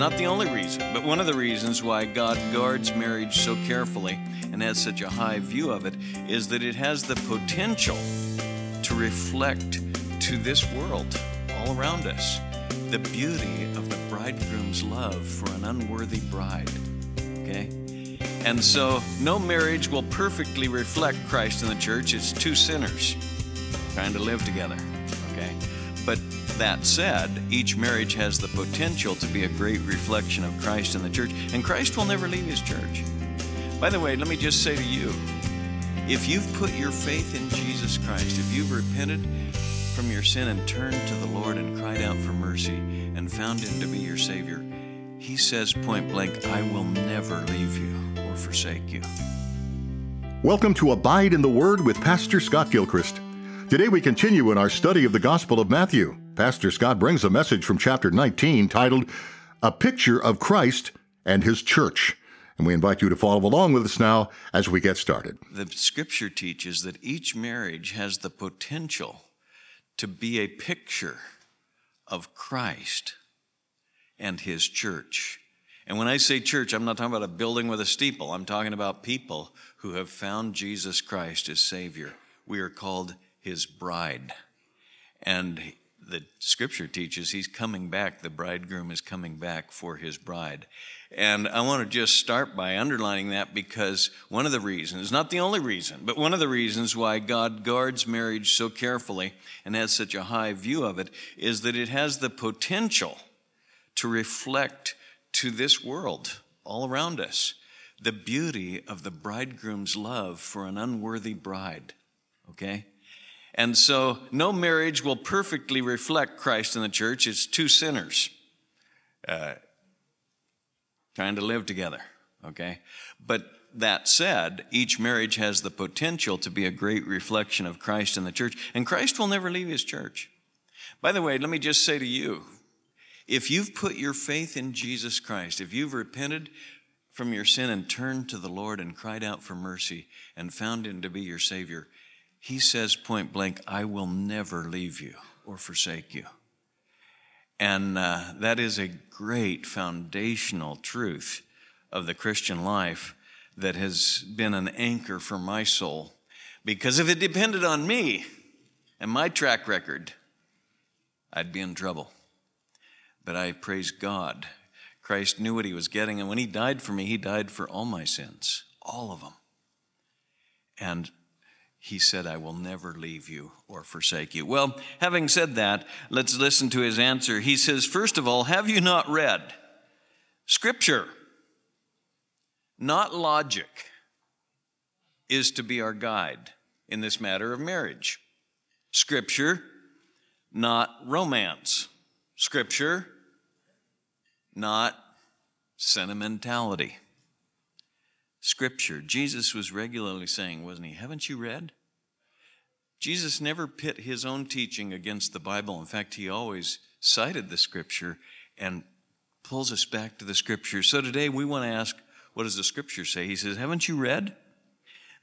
not the only reason, but one of the reasons why God guards marriage so carefully and has such a high view of it is that it has the potential to reflect to this world all around us the beauty of the bridegroom's love for an unworthy bride. Okay? And so, no marriage will perfectly reflect Christ in the church. It's two sinners trying to live together. Okay? But that said, each marriage has the potential to be a great reflection of Christ in the church, and Christ will never leave his church. By the way, let me just say to you if you've put your faith in Jesus Christ, if you've repented from your sin and turned to the Lord and cried out for mercy and found Him to be your Savior, He says point blank, I will never leave you or forsake you. Welcome to Abide in the Word with Pastor Scott Gilchrist. Today we continue in our study of the Gospel of Matthew. Pastor Scott brings a message from chapter 19 titled, A Picture of Christ and His Church. And we invite you to follow along with us now as we get started. The scripture teaches that each marriage has the potential to be a picture of Christ and his church. And when I say church, I'm not talking about a building with a steeple. I'm talking about people who have found Jesus Christ as Savior. We are called his bride. And the scripture teaches he's coming back, the bridegroom is coming back for his bride. And I want to just start by underlining that because one of the reasons, not the only reason, but one of the reasons why God guards marriage so carefully and has such a high view of it is that it has the potential to reflect to this world all around us the beauty of the bridegroom's love for an unworthy bride. Okay? And so no marriage will perfectly reflect Christ in the church. It's two sinners. Uh, trying to live together, okay? But that said, each marriage has the potential to be a great reflection of Christ in the church, and Christ will never leave his church. By the way, let me just say to you if you've put your faith in Jesus Christ, if you've repented from your sin and turned to the Lord and cried out for mercy and found Him to be your Savior, He says point blank, I will never leave you or forsake you. And uh, that is a great foundational truth of the Christian life that has been an anchor for my soul. Because if it depended on me and my track record, I'd be in trouble. But I praise God. Christ knew what he was getting, and when he died for me, he died for all my sins, all of them. And he said, I will never leave you or forsake you. Well, having said that, let's listen to his answer. He says, First of all, have you not read Scripture? Not logic is to be our guide in this matter of marriage. Scripture, not romance. Scripture, not sentimentality. Scripture. Jesus was regularly saying, wasn't he? Haven't you read? Jesus never pit his own teaching against the Bible. In fact, he always cited the Scripture and pulls us back to the Scripture. So today we want to ask, what does the Scripture say? He says, Haven't you read?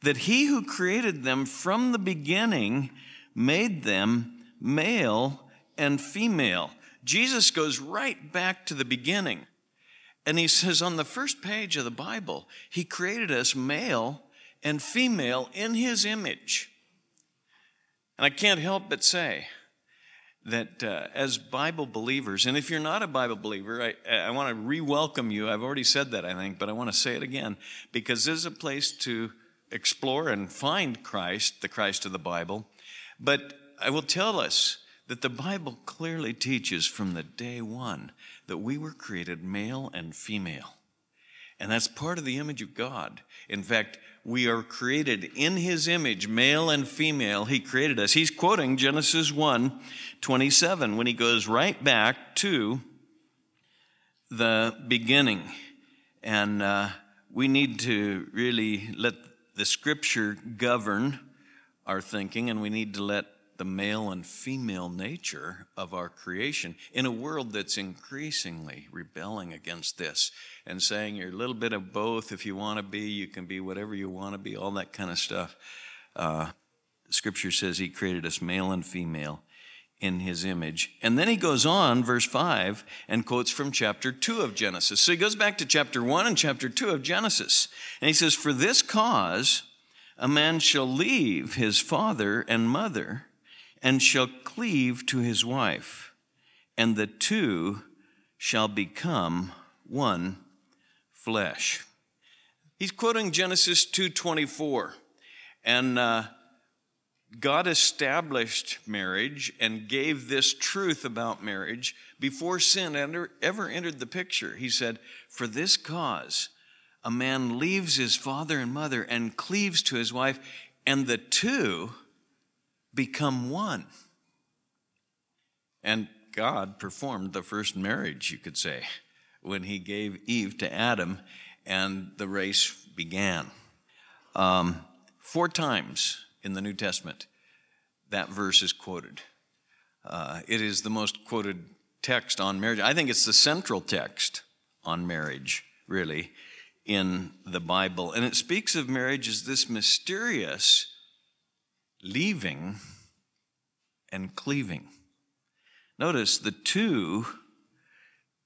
That he who created them from the beginning made them male and female. Jesus goes right back to the beginning. And he says on the first page of the Bible, he created us male and female in his image. And I can't help but say that uh, as Bible believers, and if you're not a Bible believer, I, I want to re welcome you. I've already said that, I think, but I want to say it again because this is a place to explore and find Christ, the Christ of the Bible. But I will tell us that the Bible clearly teaches from the day one that we were created male and female. And that's part of the image of God. In fact, we are created in his image, male and female. He created us. He's quoting Genesis 1 27 when he goes right back to the beginning. And uh, we need to really let the scripture govern our thinking, and we need to let the male and female nature of our creation in a world that's increasingly rebelling against this and saying you're a little bit of both. If you want to be, you can be whatever you want to be, all that kind of stuff. Uh, scripture says He created us male and female in his image. And then he goes on, verse 5, and quotes from chapter 2 of Genesis. So he goes back to chapter 1 and chapter 2 of Genesis. And he says, For this cause a man shall leave his father and mother and shall cleave to his wife, and the two shall become one flesh. He's quoting Genesis 2:24, and uh, God established marriage and gave this truth about marriage before sin ever entered the picture. He said, For this cause, a man leaves his father and mother and cleaves to his wife, and the two become one. And God performed the first marriage, you could say, when he gave Eve to Adam and the race began. Um, four times in the New Testament, that verse is quoted. Uh, it is the most quoted text on marriage. I think it's the central text on marriage, really, in the Bible. And it speaks of marriage as this mysterious leaving and cleaving. Notice the two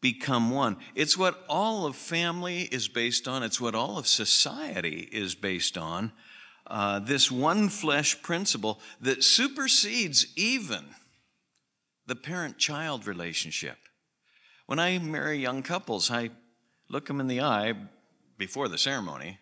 become one. It's what all of family is based on, it's what all of society is based on uh, this one flesh principle that supersedes even the parent child relationship. When I marry young couples, I look them in the eye before the ceremony,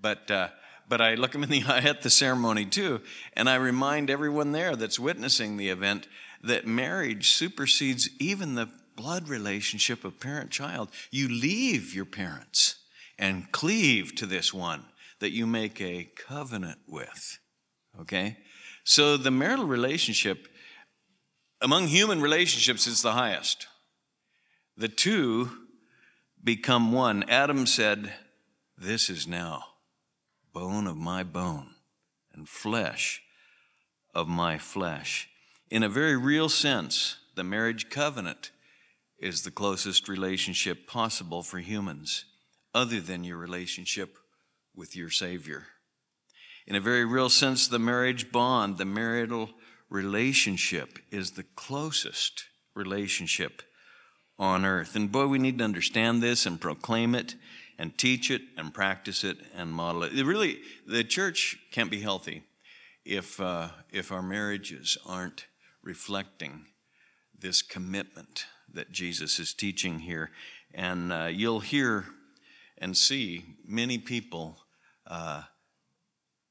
but, uh, but I look them in the eye at the ceremony too, and I remind everyone there that's witnessing the event that marriage supersedes even the blood relationship of parent child. You leave your parents and cleave to this one that you make a covenant with. Okay? So the marital relationship, among human relationships, is the highest. The two become one. Adam said, This is now bone of my bone and flesh of my flesh. In a very real sense, the marriage covenant is the closest relationship possible for humans, other than your relationship with your Savior. In a very real sense, the marriage bond, the marital relationship, is the closest relationship on earth. And boy, we need to understand this and proclaim it and teach it and practice it and model it. really, the church can't be healthy if, uh, if our marriages aren't reflecting this commitment that Jesus is teaching here. And uh, you'll hear and see many people uh,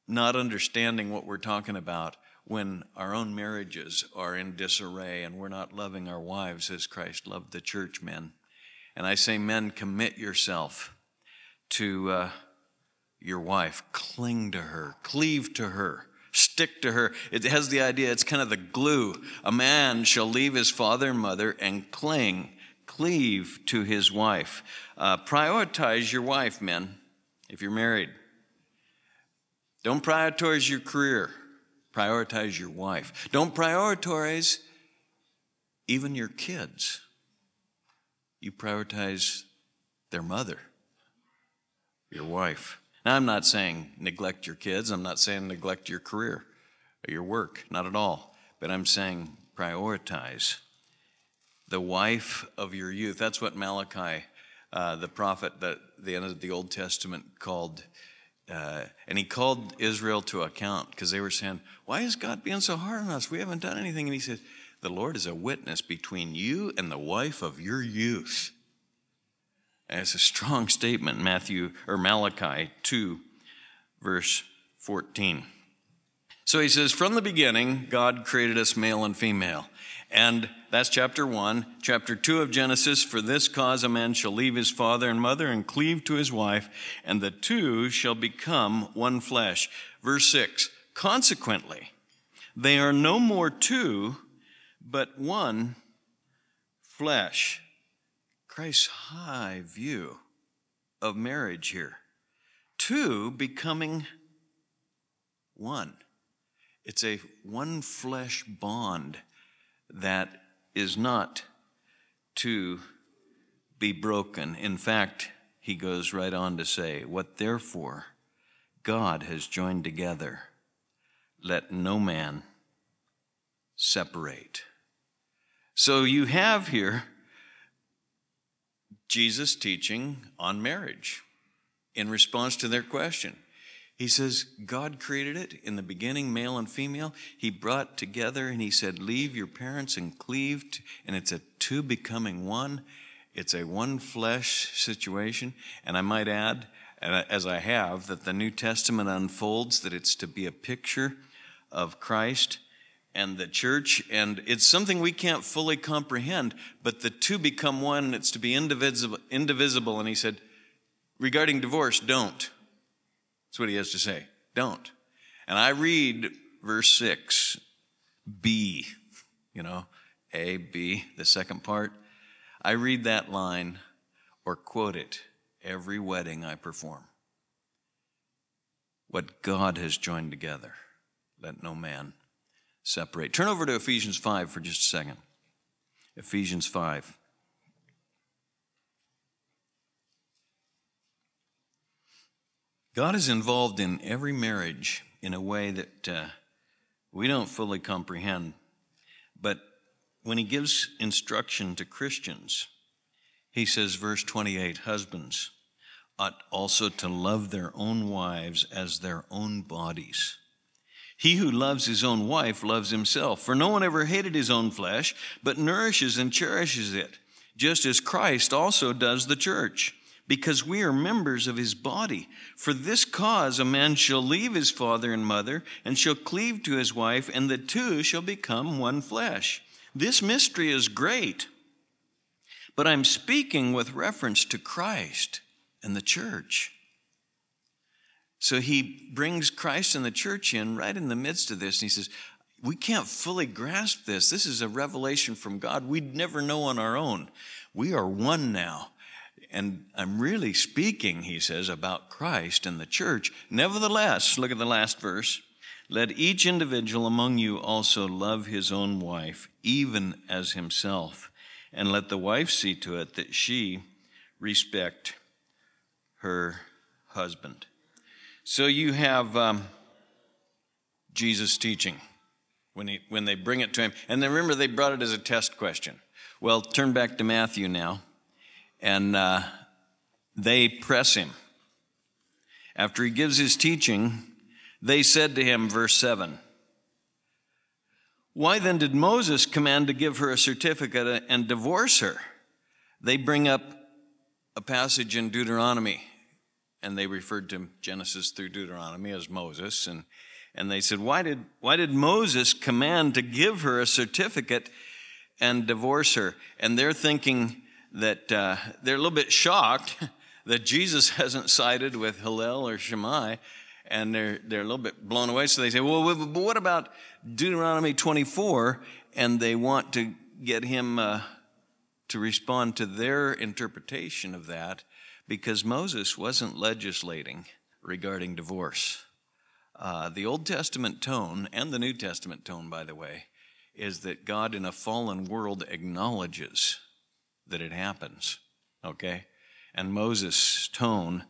not understanding what we're talking about when our own marriages are in disarray and we're not loving our wives as Christ loved the church, men. And I say, men, commit yourself to uh, your wife, cling to her, cleave to her. Stick to her. It has the idea, it's kind of the glue. A man shall leave his father and mother and cling, cleave to his wife. Uh, prioritize your wife, men, if you're married. Don't prioritize your career, prioritize your wife. Don't prioritize even your kids. You prioritize their mother, your wife. Now, I'm not saying neglect your kids, I'm not saying neglect your career or your work, not at all. But I'm saying prioritize the wife of your youth. That's what Malachi, uh, the prophet that the end of the Old Testament, called uh, and he called Israel to account because they were saying, Why is God being so hard on us? We haven't done anything. And he said, The Lord is a witness between you and the wife of your youth. It's a strong statement, Matthew or Malachi 2, verse 14. So he says, From the beginning, God created us male and female. And that's chapter one. Chapter two of Genesis For this cause a man shall leave his father and mother and cleave to his wife, and the two shall become one flesh. Verse six Consequently, they are no more two, but one flesh. Christ's high view of marriage here. Two becoming one. It's a one flesh bond that is not to be broken. In fact, he goes right on to say, What therefore God has joined together, let no man separate. So you have here Jesus teaching on marriage in response to their question. He says, God created it in the beginning, male and female. He brought together and he said, Leave your parents and cleave, and it's a two becoming one. It's a one flesh situation. And I might add, as I have, that the New Testament unfolds that it's to be a picture of Christ and the church, and it's something we can't fully comprehend, but the two become one, it's to be indivisible. indivisible. And he said, regarding divorce, don't. That's what he has to say. Don't. And I read verse 6, B, you know, A, B, the second part. I read that line or quote it every wedding I perform. What God has joined together, let no man separate. Turn over to Ephesians 5 for just a second. Ephesians 5. God is involved in every marriage in a way that uh, we don't fully comprehend. But when He gives instruction to Christians, He says, verse 28 Husbands ought also to love their own wives as their own bodies. He who loves his own wife loves himself. For no one ever hated his own flesh, but nourishes and cherishes it, just as Christ also does the church because we are members of his body. For this cause, a man shall leave his father and mother and shall cleave to his wife, and the two shall become one flesh. This mystery is great, but I'm speaking with reference to Christ and the church. So he brings Christ and the church in right in the midst of this, and he says, we can't fully grasp this. This is a revelation from God we'd never know on our own. We are one now. And I'm really speaking, he says, about Christ and the church. Nevertheless, look at the last verse. Let each individual among you also love his own wife, even as himself. And let the wife see to it that she respect her husband. So you have um, Jesus teaching when, he, when they bring it to him. And then remember, they brought it as a test question. Well, turn back to Matthew now and uh, they press him. After he gives his teaching, they said to him, verse 7, Why then did Moses command to give her a certificate and divorce her? They bring up a passage in Deuteronomy, and they referred to Genesis through Deuteronomy as Moses, and, and they said, why did, why did Moses command to give her a certificate and divorce her? And they're thinking, that uh, they're a little bit shocked that Jesus hasn't sided with Hillel or Shammai, and they're, they're a little bit blown away. So they say, well, but what about Deuteronomy 24? And they want to get him uh, to respond to their interpretation of that because Moses wasn't legislating regarding divorce. Uh, the Old Testament tone, and the New Testament tone, by the way, is that God in a fallen world acknowledges that it happens, okay? And Moses' tone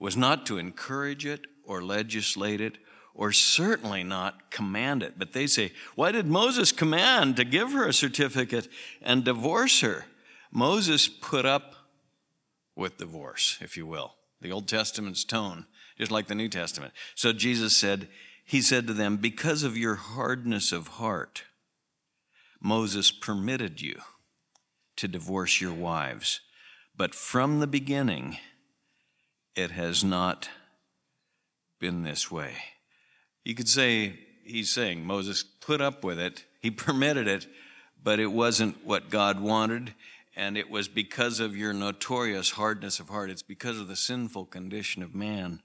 was not to encourage it or legislate it or certainly not command it. But they say, why did Moses command to give her a certificate and divorce her? Moses put up with divorce, if you will. The Old Testament's tone, just like the New Testament. So Jesus said, He said to them, Because of your hardness of heart, Moses permitted you to divorce your wives. But from the beginning, it has not been this way. You could say, he's saying, Moses put up with it, he permitted it, but it wasn't what God wanted, and it was because of your notorious hardness of heart. It's because of the sinful condition of man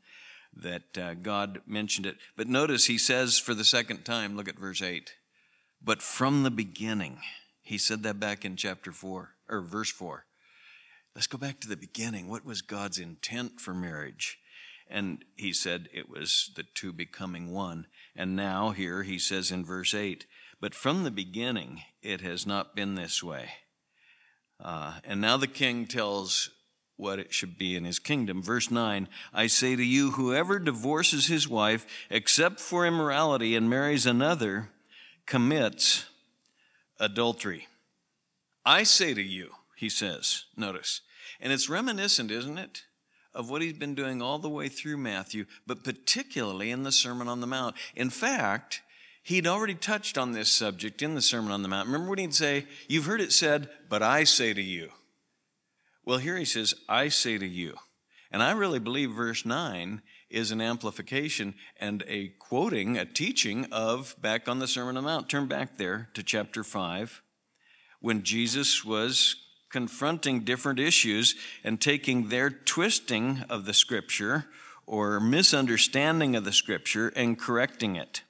that uh, God mentioned it. But notice he says for the second time, look at verse 8, but from the beginning, he said that back in chapter 4, or verse 4. Let's go back to the beginning. What was God's intent for marriage? And he said it was the two becoming one. And now, here he says in verse 8, but from the beginning it has not been this way. Uh, and now the king tells what it should be in his kingdom. Verse 9 I say to you, whoever divorces his wife except for immorality and marries another commits adultery. I say to you, he says, notice, and it's reminiscent, isn't it, of what he's been doing all the way through Matthew, but particularly in the Sermon on the Mount. In fact, he'd already touched on this subject in the Sermon on the Mount. Remember when he'd say, You've heard it said, but I say to you. Well, here he says, I say to you. And I really believe verse 9 is an amplification and a quoting, a teaching of back on the Sermon on the Mount. Turn back there to chapter 5 when Jesus was confronting different issues and taking their twisting of the scripture or misunderstanding of the scripture and correcting it.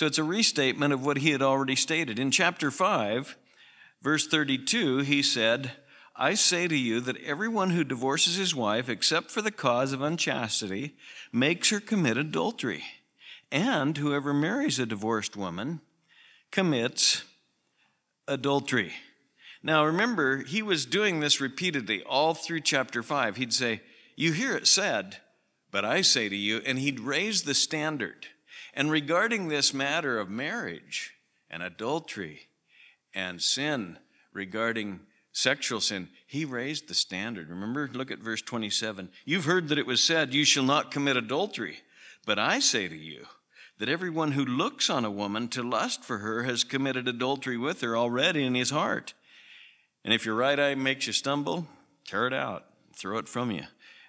So it's a restatement of what he had already stated. In chapter 5, verse 32, he said, I say to you that everyone who divorces his wife, except for the cause of unchastity, makes her commit adultery. And whoever marries a divorced woman commits adultery. Now remember, he was doing this repeatedly all through chapter 5. He'd say, You hear it said, but I say to you, and he'd raise the standard. And regarding this matter of marriage and adultery and sin, regarding sexual sin, he raised the standard. Remember, look at verse 27. You've heard that it was said, You shall not commit adultery. But I say to you, that everyone who looks on a woman to lust for her has committed adultery with her already in his heart. And if your right eye makes you stumble, tear it out, throw it from you.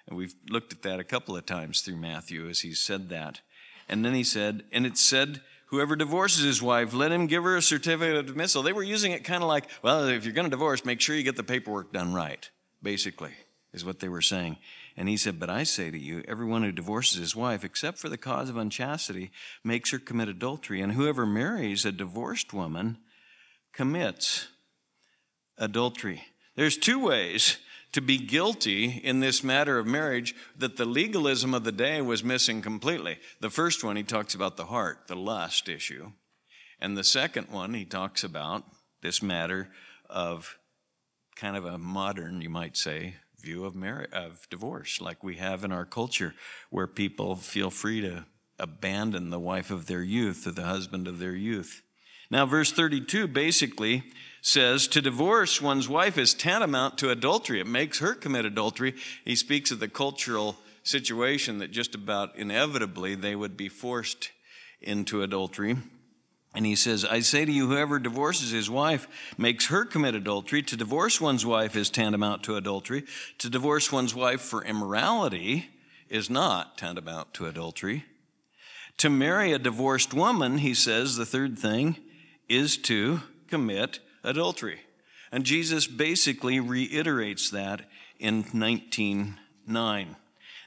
And we've looked at that a couple of times through Matthew as he said that. And then he said, and it said, whoever divorces his wife, let him give her a certificate of dismissal. They were using it kind of like, well, if you're going to divorce, make sure you get the paperwork done right, basically, is what they were saying. And he said, But I say to you, everyone who divorces his wife, except for the cause of unchastity, makes her commit adultery. And whoever marries a divorced woman commits adultery. There's two ways to be guilty in this matter of marriage that the legalism of the day was missing completely. The first one, he talks about the heart, the lust issue. And the second one, he talks about this matter of kind of a modern, you might say, view of marriage, of divorce, like we have in our culture, where people feel free to abandon the wife of their youth or the husband of their youth. Now, verse 32 basically says to divorce one's wife is tantamount to adultery. It makes her commit adultery. He speaks of the cultural situation that just about inevitably they would be forced into adultery. And he says, I say to you, whoever divorces his wife makes her commit adultery. To divorce one's wife is tantamount to adultery. To divorce one's wife for immorality is not tantamount to adultery. To marry a divorced woman, he says, the third thing is to commit adultery. And Jesus basically reiterates that in 19:9.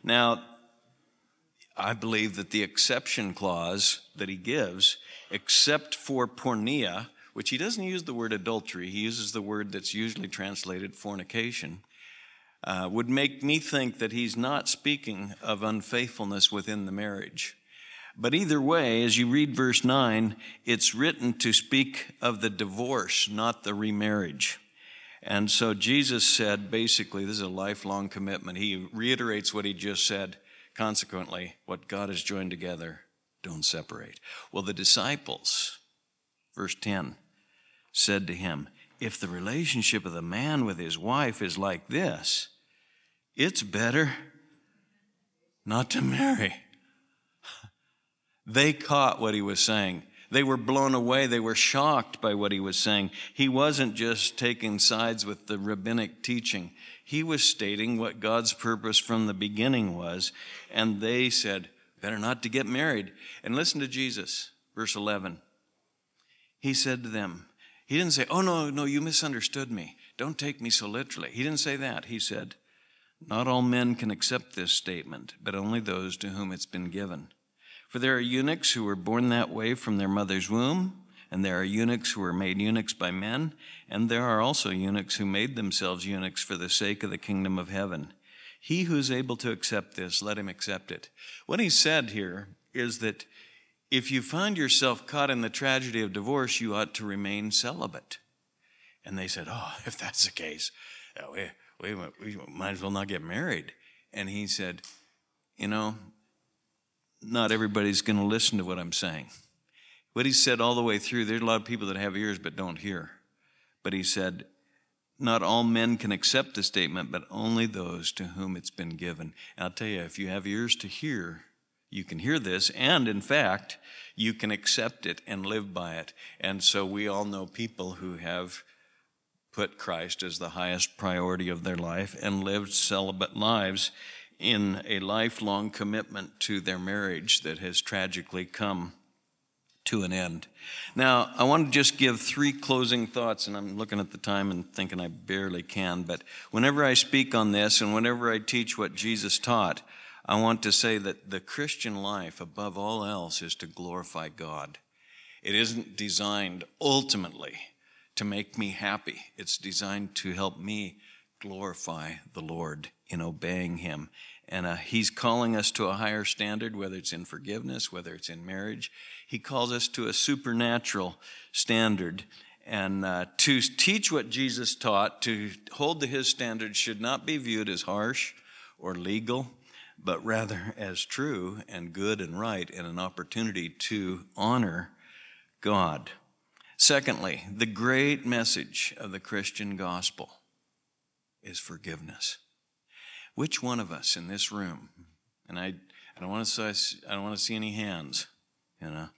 Now, I believe that the exception clause that he gives, except for porneia, which he doesn't use the word adultery, he uses the word that's usually translated fornication, uh, would make me think that he's not speaking of unfaithfulness within the marriage. But either way, as you read verse 9, it's written to speak of the divorce, not the remarriage. And so Jesus said basically, this is a lifelong commitment. He reiterates what he just said Consequently, what God has joined together, don't separate. Well, the disciples, verse 10, said to him, If the relationship of the man with his wife is like this, it's better not to marry. They caught what he was saying. They were blown away. They were shocked by what he was saying. He wasn't just taking sides with the rabbinic teaching, he was stating what God's purpose from the beginning was. And they said, Better not to get married. And listen to Jesus, verse 11. He said to them, He didn't say, Oh, no, no, you misunderstood me. Don't take me so literally. He didn't say that. He said, Not all men can accept this statement, but only those to whom it's been given. For there are eunuchs who were born that way from their mother's womb and there are eunuchs who were made eunuchs by men, and there are also eunuchs who made themselves eunuchs for the sake of the kingdom of heaven. He who is able to accept this, let him accept it. What he said here is that if you find yourself caught in the tragedy of divorce, you ought to remain celibate. And they said, Oh, if that's the case, uh, we, we, we might as well not get married. And he said, You know, not everybody's going to listen to what I'm saying. What he said all the way through, there's a lot of people that have ears but don't hear. But he said, not all men can accept the statement, but only those to whom it's been given. And I'll tell you, if you have ears to hear, you can hear this, and in fact, you can accept it and live by it. And so we all know people who have put Christ as the highest priority of their life and lived celibate lives in a lifelong commitment to their marriage that has tragically come to an end. Now, I want to just give three closing thoughts, and I'm looking at the time and thinking I barely can, but whenever I speak on this and whenever I teach what Jesus taught, I want to say that the Christian life, above all else, is to glorify God. It isn't designed ultimately to make me happy, it's designed to help me glorify the Lord in obeying Him. And uh, He's calling us to a higher standard, whether it's in forgiveness, whether it's in marriage. He calls us to a supernatural standard. And uh, to teach what Jesus taught, to hold to His standards, should not be viewed as harsh or legal but rather as true and good and right and an opportunity to honor God. Secondly, the great message of the Christian gospel is forgiveness. Which one of us in this room, and I, I don't want to see, I don't want to see any hands, you know,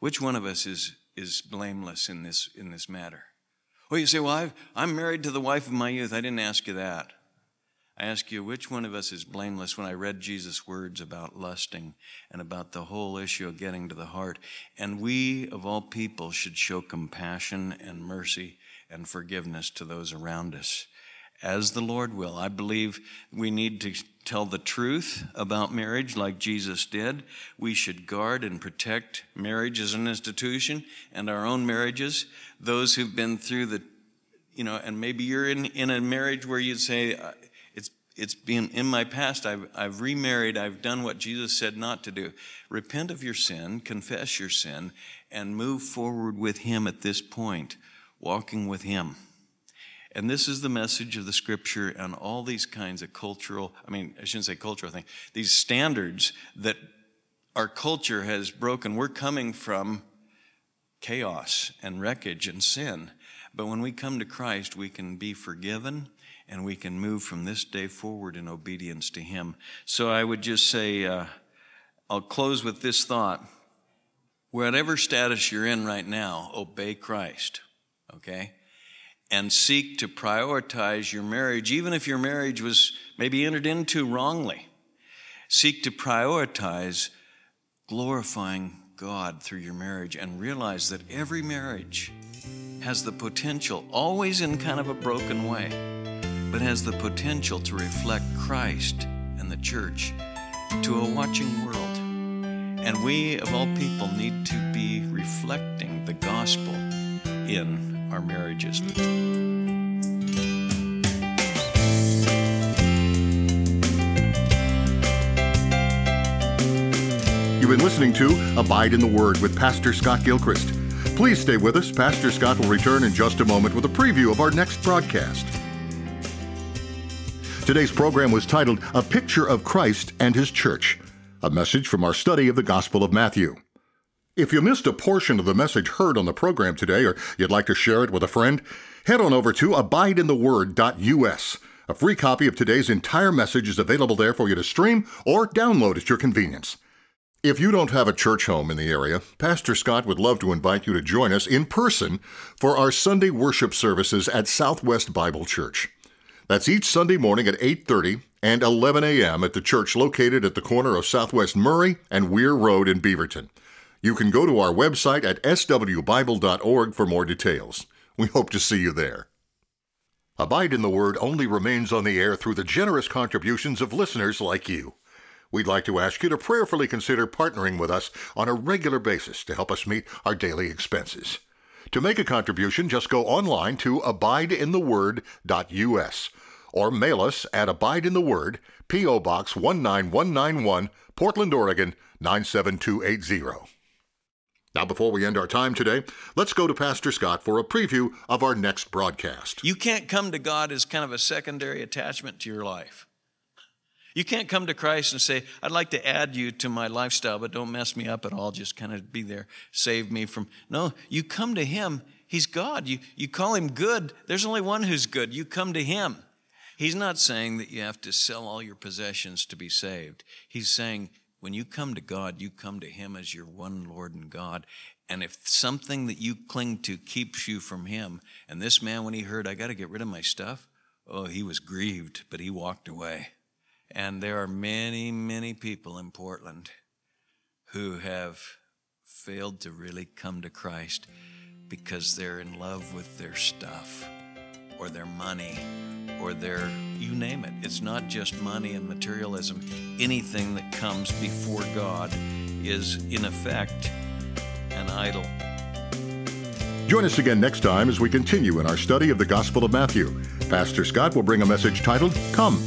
which one of us is is blameless in this in this matter? Well, you say, well, i am married to the wife of my youth. I didn't ask you that. I ask you, which one of us is blameless when I read Jesus' words about lusting and about the whole issue of getting to the heart? And we, of all people, should show compassion and mercy and forgiveness to those around us, as the Lord will. I believe we need to tell the truth about marriage like Jesus did. We should guard and protect marriage as an institution and our own marriages. Those who've been through the you know, and maybe you're in, in a marriage where you'd say, it's, it's been in my past, I've, I've remarried, I've done what Jesus said not to do. Repent of your sin, confess your sin, and move forward with Him at this point, walking with Him. And this is the message of the scripture and all these kinds of cultural, I mean, I shouldn't say cultural thing, these standards that our culture has broken. We're coming from chaos and wreckage and sin. But when we come to Christ, we can be forgiven and we can move from this day forward in obedience to Him. So I would just say, uh, I'll close with this thought. Whatever status you're in right now, obey Christ, okay? And seek to prioritize your marriage, even if your marriage was maybe entered into wrongly. Seek to prioritize glorifying God through your marriage and realize that every marriage has the potential, always in kind of a broken way, but has the potential to reflect Christ and the church to a watching world. And we, of all people, need to be reflecting the gospel in our marriages. You've been listening to Abide in the Word with Pastor Scott Gilchrist. Please stay with us. Pastor Scott will return in just a moment with a preview of our next broadcast. Today's program was titled A Picture of Christ and His Church, a message from our study of the Gospel of Matthew. If you missed a portion of the message heard on the program today, or you'd like to share it with a friend, head on over to abideintheword.us. A free copy of today's entire message is available there for you to stream or download at your convenience. If you don't have a church home in the area, Pastor Scott would love to invite you to join us in person for our Sunday worship services at Southwest Bible Church. That's each Sunday morning at 8:30 and 11 a.m. at the church located at the corner of Southwest Murray and Weir Road in Beaverton. You can go to our website at swbible.org for more details. We hope to see you there. Abide in the Word only remains on the air through the generous contributions of listeners like you. We'd like to ask you to prayerfully consider partnering with us on a regular basis to help us meet our daily expenses. To make a contribution, just go online to abideintheword.us or mail us at Abide in the Word, P.O. Box 19191, Portland, Oregon 97280. Now, before we end our time today, let's go to Pastor Scott for a preview of our next broadcast. You can't come to God as kind of a secondary attachment to your life. You can't come to Christ and say, I'd like to add you to my lifestyle, but don't mess me up at all. Just kind of be there, save me from. No, you come to Him He's God. You, you call him good. There's only one who's good. You come to him. He's not saying that you have to sell all your possessions to be saved. He's saying when you come to God, you come to him as your one Lord and God. And if something that you cling to keeps you from him, and this man, when he heard, I got to get rid of my stuff, oh, he was grieved, but he walked away. And there are many, many people in Portland who have failed to really come to Christ because they're in love with their stuff or their money or their, you name it. It's not just money and materialism. Anything that comes before God is, in effect, an idol. Join us again next time as we continue in our study of the Gospel of Matthew. Pastor Scott will bring a message titled, Come,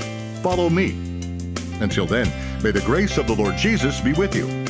Follow Me. Until then, may the grace of the Lord Jesus be with you.